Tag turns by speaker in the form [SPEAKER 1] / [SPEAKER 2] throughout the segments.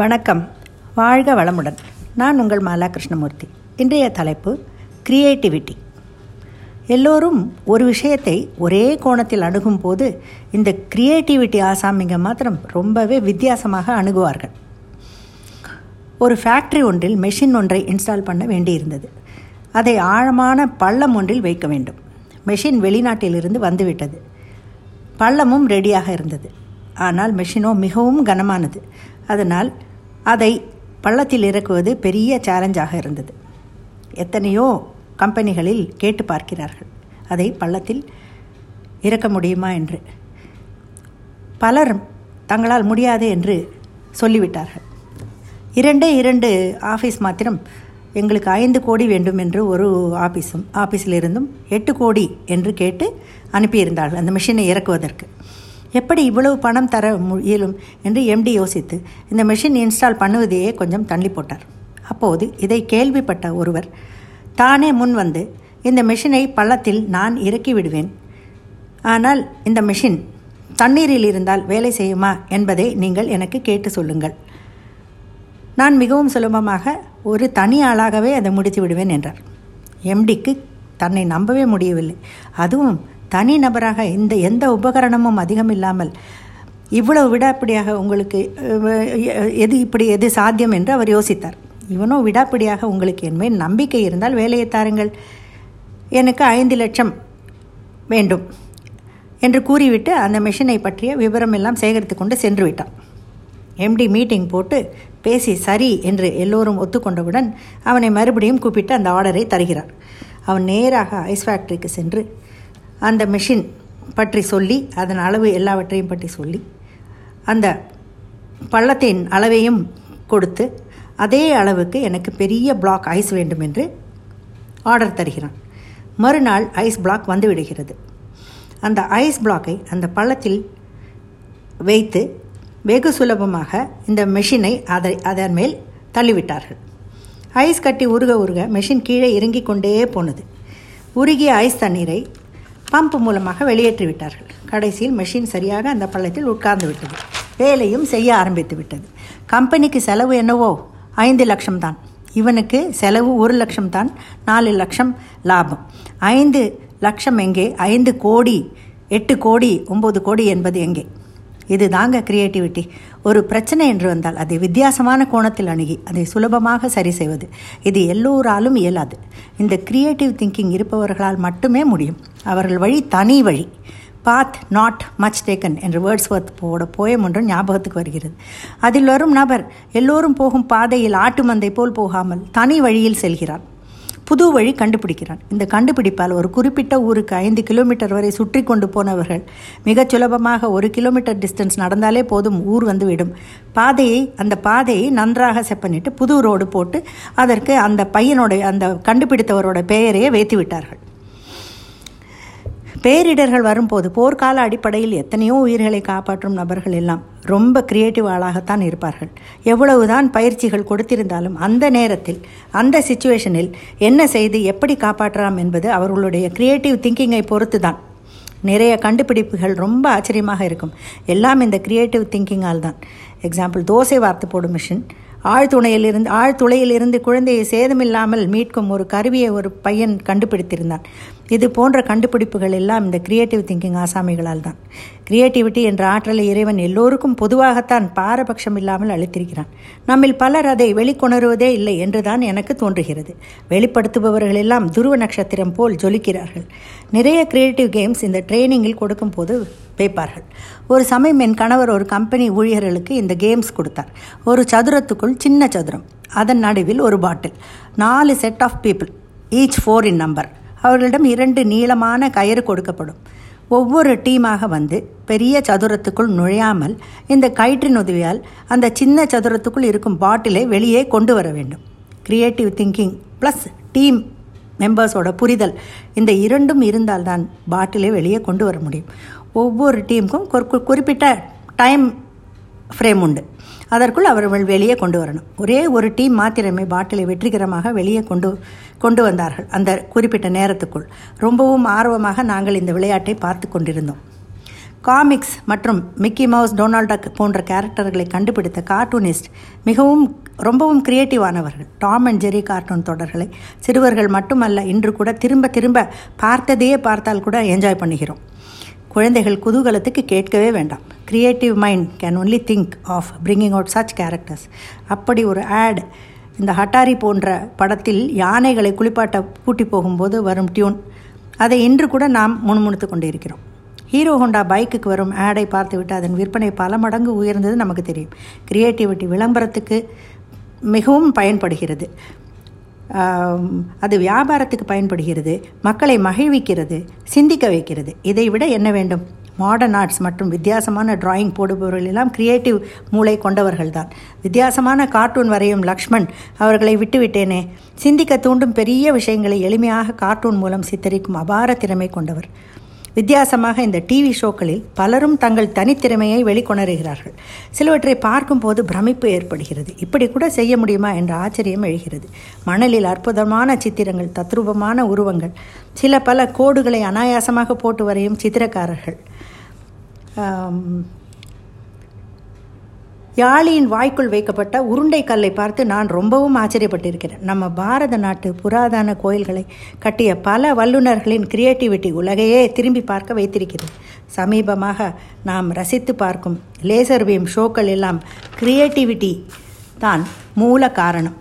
[SPEAKER 1] வணக்கம். வாழ்க வளமுடன். நான் உங்கள் மாலா கிருஷ்ணமூர்த்தி. இன்றைய தலைப்பு கிரியேட்டிவிட்டி எல்லோரும் ஒரு விஷயத்தை ஒரே கோணத்தில் அணுகும் போது இந்த கிரியேட்டிவிட்டி ஆசாமிங்க மாத்திரம் ரொம்பவே வித்தியாசமாக அணுகுவார்கள். ஒரு ஃபேக்ட்ரி ஒன்றில் மெஷின் ஒன்றை இன்ஸ்டால் பண்ண வேண்டியிருந்தது. அதை ஆழமான பள்ளம் ஒன்றில் வைக்க வேண்டும். மெஷின் வெளிநாட்டிலிருந்து வந்துவிட்டது. பள்ளமும் ரெடியாக இருந்தது. ஆனால் மெஷினோ மிகவும் கனமானது. அதனால் அதை பள்ளத்தில் இறக்குவது பெரிய சேலஞ்சாக இருந்தது. எத்தனையோ கம்பெனிகளில் கேட்டு பார்க்கிறார்கள் அதை பள்ளத்தில் இறக்க முடியுமா? என்று. பலர் தங்களால் முடியாது என்று சொல்லிவிட்டார்கள். இரண்டே இரண்டு ஆஃபீஸ் மாத்திரம் எங்களுக்கு ஐந்து கோடி வேண்டும் என்று ஒரு ஆஃபீஸும் ஆஃபீஸில் இருந்தும் எட்டு கோடி என்று கேட்டு அனுப்பியிருந்தார்கள் அந்த மிஷினை இறக்குவதற்கு. எப்படி இவ்வளவு பணம் தர இயலும் என்று எம்டி யோசித்து இந்த மெஷின் இன்ஸ்டால் பண்ணுவதையே கொஞ்சம் தள்ளி போட்டார். அப்போது இதை கேள்விப்பட்ட ஒருவர் தானே முன் வந்து இந்த மிஷினை பள்ளத்தில் நான் இறக்கி விடுவேன். ஆனால் இந்த மிஷின் தண்ணீரில் இருந்தால் வேலை செய்யுமா என்பதை நீங்கள் எனக்கு கேட்டு சொல்லுங்கள். நான் மிகவும் சுலபமாக ஒரு தனி ஆளாகவே அதை முடித்து விடுவேன் என்றார். எம்டிக்கு தன்னை நம்பவே முடியவில்லை. அதுவும் தனி நபராக இந்த எந்த உபகரணமும் அதிகம் இல்லாமல் இவ்வளவு விடாப்பிடியாக உங்களுக்கு எது இப்படி எது சாத்தியம் என்று அவர் யோசித்தார். இவனோ விடாப்பிடியாக உங்களுக்கு என்மேல் நம்பிக்கை இருந்தால் வேலையை தாருங்கள். எனக்கு ஐந்து லட்சம் வேண்டும் என்று கூறிவிட்டு அந்த மிஷினை பற்றிய விவரம் எல்லாம் சேகரித்து கொண்டு சென்று விட்டான். எம்டி மீட்டிங் போட்டு பேசி சரி என்று எல்லோரும் ஒத்துக்கொண்டவுடன் அவனை மறுபடியும் கூப்பிட்டு அந்த ஆர்டரை தருகிறார். அவன் நேராக ஐஸ் ஃபேக்ட்ரிக்கு சென்று அந்த மிஷின் பற்றி சொல்லி அதன் அளவு எல்லாவற்றையும் பற்றி சொல்லி அந்த பள்ளத்தின் அளவையும் கொடுத்து அதே அளவுக்கு எனக்கு பெரிய பிளாக் ஐஸ் வேண்டும் என்று ஆர்டர் தருகிறான். மறுநாள் ஐஸ் பிளாக் வந்து விடுகிறது. அந்த ஐஸ் பிளாக்கை அந்த பள்ளத்தில் வைத்து வெகு சுலபமாக இந்த மெஷினை அதை அதன் மேல் தள்ளிவிட்டார்கள். ஐஸ் கட்டி உருக உருக மெஷின் கீழே இறங்கிக் கொண்டே போனது. உருகிய ஐஸ் தண்ணீரை பம்ப் மூலமாக வெளியேற்றி விட்டார்கள். கடைசியில் மெஷின் சரியாக அந்த பள்ளத்தில் உட்கார்ந்து விட்டது. வேலையும் செய்ய ஆரம்பித்து விட்டது. கம்பெனிக்கு செலவு என்னவோ? ஐந்து லட்சம் தான். இவனுக்கு செலவு ஒரு லட்சம் தான். நாலு லட்சம் லாபம். ஐந்து லட்சம் எங்கே? ஐந்து கோடி எட்டு கோடி ஒம்பது கோடி என்பது எங்கே? இது தாங்க கிரியேட்டிவிட்டி ஒரு பிரச்சனை என்று வந்தால் அதை வித்தியாசமான கோணத்தில் அணுகி அதை சுலபமாக சரி செய்வது. இது எல்லோராலும் இயலாது. இந்த கிரியேட்டிவ் திங்கிங் இருப்பவர்களால் மட்டுமே முடியும். அவர்கள் வழி தனி வழி. பாத் நாட் மச் டேக்கன் என்று வேர்ட்ஸ் போட போயம் ஒன்று ஞாபகத்துக்கு வருகிறது. அதில் வரும் நபர் எல்லோரும் போகும் பாதையில் ஆட்டு மந்தை போல் போகாமல் தனி வழியில் செல்கிறார். புது வழி கண்டுபிடிக்கிறான். இந்த கண்டுபிடிப்பால் ஒரு குறிப்பிட்ட ஊருக்கு ஐந்து கிலோமீட்டர் வரை சுற்றி கொண்டு போனவர்கள் மிகச் சுலபமாக ஒரு கிலோமீட்டர் டிஸ்டன்ஸ் நடந்தாலே போதும் ஊர் வந்துவிடும் பாதையை அந்த பாதையை நன்றாக செப்பனிட்டு புது ரோடு போட்டு அதற்கு அந்த பையனுடைய அந்த கண்டுபிடித்தவரோட பெயரையே வைத்து விட்டார்கள். பேரிடர்கள் வரும்போது போர்க்கால அடிப்படையில் எத்தனையோ உயிர்களை காப்பாற்றும் நபர்கள் எல்லாம் ரொம்ப கிரியேட்டிவ் ஆளாகத்தான் இருப்பார்கள். எவ்வளவுதான் பயிற்சிகள் கொடுத்திருந்தாலும் அந்த நேரத்தில் அந்த சுச்சுவேஷனில் என்ன செய்து எப்படி காப்பாற்றலாம் என்பது அவர்களுடைய கிரியேட்டிவ் திங்கிங்கை பொறுத்து தான் நிறைய கண்டுபிடிப்புகள் ரொம்ப ஆச்சரியமாக இருக்கும். எல்லாம் இந்த கிரியேட்டிவ் திங்கிங்கால் தான். எக்ஸாம்பிள் தோசை வார்த்து போடும் மிஷின் ஆழ்துணையிலிருந்து ஆழ்துளையிலிருந்து குழந்தையை சேதமில்லாமல் மீட்கும் ஒரு கருவியை ஒரு பையன் கண்டுபிடித்திருந்தான். இது போன்ற கண்டுபிடிப்புகள் எல்லாம் இந்த கிரியேட்டிவ் திங்கிங் ஆசாமிகளால் தான். கிரியேட்டிவிட்டி என்ற ஆற்றலை இறைவன் எல்லோருக்கும் பொதுவாகத்தான் பாரபட்சம் இல்லாமல் அளித்திருக்கிறான். நம்மில் பலர் அதை வெளிக்கொணருவதே இல்லை என்றுதான் எனக்கு தோன்றுகிறது. வெளிப்படுத்துபவர்கள் எல்லாம் துருவ நட்சத்திரம் போல் ஜொலிக்கிறார்கள். நிறைய கிரியேட்டிவ் கேம்ஸ் இந்த ட்ரைனிங்கில் கொடுக்கும் போது வைப்பார்கள் ஒரு சமயம் என் கணவர் ஒரு கம்பெனி ஊழியர்களுக்கு இந்த கேம்ஸ் கொடுத்தார். ஒரு சதுரத்துக்குள் சின்ன சதுரம். அதன் நடுவில் ஒரு பாட்டில். நாலு set of people each four in number அவர்களிடம் இரண்டு நீளமான கயிறு கொடுக்கப்படும். ஒவ்வொரு டீமாக வந்து பெரிய சதுரத்துக்குள் நுழையாமல் இந்த கயிற்றின் உதவியால் அந்த சின்ன சதுரத்துக்குள் இருக்கும் பாட்டிலை வெளியே கொண்டு வர வேண்டும். கிரியேட்டிவ் திங்கிங் ப்ளஸ் டீம் மெம்பர்ஸோட புரிதல். இந்த இரண்டும் இருந்தால்தான் பாட்டிலே வெளியே கொண்டு வர முடியும். ஒவ்வொரு டீமுக்கும் குறிப்பிட்ட டைம் ஃப்ரேம் உண்டு. அதற்குள் அவர்கள் வெளியே கொண்டு வரணும். ஒரே ஒரு டீம் மாத்திரமே பாட்டிலை வெற்றிகரமாக வெளியே கொண்டு கொண்டு வந்தார்கள் அந்த குறிப்பிட்ட நேரத்துக்குள். ரொம்பவும் ஆர்வமாக நாங்கள் இந்த விளையாட்டை பார்த்து கொண்டிருந்தோம். காமிக்ஸ் மற்றும் மிக்கி மவுஸ் டொனால்ட் டக் போன்ற கேரக்டர்களை கண்டுபிடித்த கார்ட்டூனிஸ்ட் மிகவும் ரொம்பவும் கிரியேட்டிவானவர்கள் டாம் அண்ட் ஜெரி கார்ட்டூன் தொடர்களை சிறுவர்கள் மட்டுமல்ல இன்று கூட திரும்ப திரும்ப பார்த்ததையே பார்த்தால் கூட என்ஜாய் பண்ணுகிறோம். குழந்தைகள் குதூகலத்துக்கு கேட்கவே வேண்டாம். Creative mind can only think of bringing out such characters அப்படி ஒரு ஆட் இந்த ஹட்டாரி போன்ற படத்தில் யானைகளை குளிப்பாட்ட கூட்டி போகும்போது வரும் டியூன் அதை இன்று கூட நாம் முணுமுணுத்து கொண்டு இருக்கிறோம் ஹீரோ ஹோண்டா பைக்குக்கு வரும் ஆடை பார்த்துவிட்டு அதன் விற்பனை பல மடங்கு உயர்ந்தது நமக்கு தெரியும். கிரியேட்டிவிட்டி விளம்பரத்துக்கு மிகவும் பயன்படுகிறது. அது வியாபாரத்துக்கு பயன்படுகிறது மக்களை மகிழ்விக்கிறது சிந்திக்க வைக்கிறது. இதை விட என்ன வேண்டும்? மாடர்ன் ஆர்ட்ஸ் மற்றும் வித்தியாசமான டிராயிங் போடுபவர்கள் எல்லாம் கிரியேட்டிவ் மூளை கொண்டவர்கள்தான் வித்தியாசமான கார்ட்டூன் வரையும் லக்ஷ்மண் அவர்களை விட்டுவிட்டேனே. சிந்திக்க தூண்டும் பெரிய விஷயங்களை எளிமையாக கார்ட்டூன் மூலம் சித்தரிக்கும் அபார திறமை கொண்டவர். வித்தியாசமாக இந்த டிவி ஷோக்களில் பலரும் தங்கள் தனித்திறமையை வெளிக்கொணருகிறார்கள். சிலவற்றை பார்க்கும்போது பிரமிப்பு ஏற்படுகிறது. இப்படி கூட செய்ய முடியுமா என்ற ஆச்சரியம் எழுகிறது. மணலில் அற்புதமான சித்திரங்கள் தத்ரூபமான உருவங்கள் சில பல கோடுகளை அனாயாசமாக போட்டு வரையும் சித்திரக்காரர்கள். யாழியின் வாய்க்குள் வைக்கப்பட்ட உருண்டை கல்லை பார்த்து நான் ரொம்பவும் ஆச்சரியப்பட்டிருக்கிறேன். நம்ம பாரத நாட்டு புராதன கோயில்களை கட்டிய பல வல்லுநர்களின் கிரியேட்டிவிட்டி உலகையே திரும்பி பார்க்க வைத்திருக்கிறது சமீபமாக நாம் ரசித்து பார்க்கும் லேசர் பீம் ஷோக்கள் எல்லாம் கிரியேட்டிவிட்டி தான் மூல காரணம்.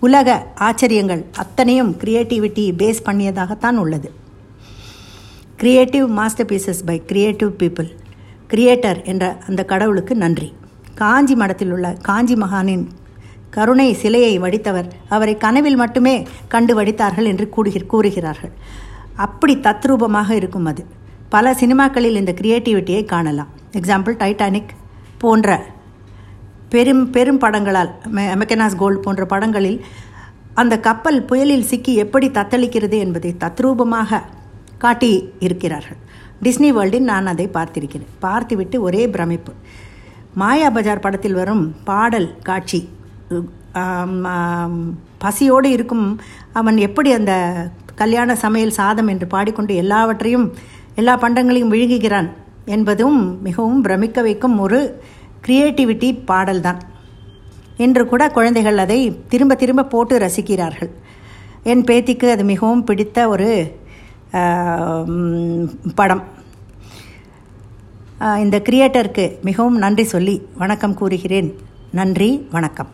[SPEAKER 1] உலக ஆச்சரியங்கள் அத்தனையும் கிரியேட்டிவிட்டி பேஸ் பண்ணியதாகத்தான் உள்ளது. Creative masterpieces by creative people creator என்ற அந்த கடவுளுக்கு நன்றி. காஞ்சி மடத்தில் உள்ள காஞ்சி மகானின் கருணை சிலையை வடித்தவர் அவரை கனவில் மட்டுமே கண்டு வடித்தார்கள் என்று கூடுகிற கூறுகிறார்கள். அப்படி தத்ரூபமாக இருக்கும் அது. பல சினிமாக்களில் இந்த கிரியேட்டிவிட்டியை காணலாம். எக்ஸாம்பிள் டைட்டானிக் போன்ற பெரும் பெரும் படங்களால் மெக்கனாஸ் கோல்டு போன்ற படங்களில் அந்த கப்பல் புயலில் சிக்கி எப்படி தத்தளிக்கிறது என்பதை தத்ரூபமாக காட்டி இருக்கிறார்கள். டிஸ்னி வேர்ல்டில் நான் அதை பார்த்திருக்கிறேன். பார்த்துவிட்டு ஒரே பிரமிப்பு. மாயா பஜார் படத்தில் வரும் பாடல் காட்சி. பசியோடு இருக்கும் அவன் எப்படி அந்த கல்யாண சமையல் சாதம் என்று பாடிக்கொண்டு எல்லாவற்றையும் எல்லா பண்டங்களையும் விழுங்குகிறான் என்பதும் மிகவும் பிரமிக்க வைக்கும் ஒரு கிரியேட்டிவிட்டி பாடல்தான். இன்று கூட குழந்தைகள் அதை திரும்ப திரும்ப போட்டு ரசிக்கிறார்கள். என் பேத்திக்கு அது மிகவும் பிடித்த ஒரு படம். இந்த கிரியேட்டருக்கு மிகவும் நன்றி சொல்லி வணக்கம் கூறுகிறேன். நன்றி வணக்கம்.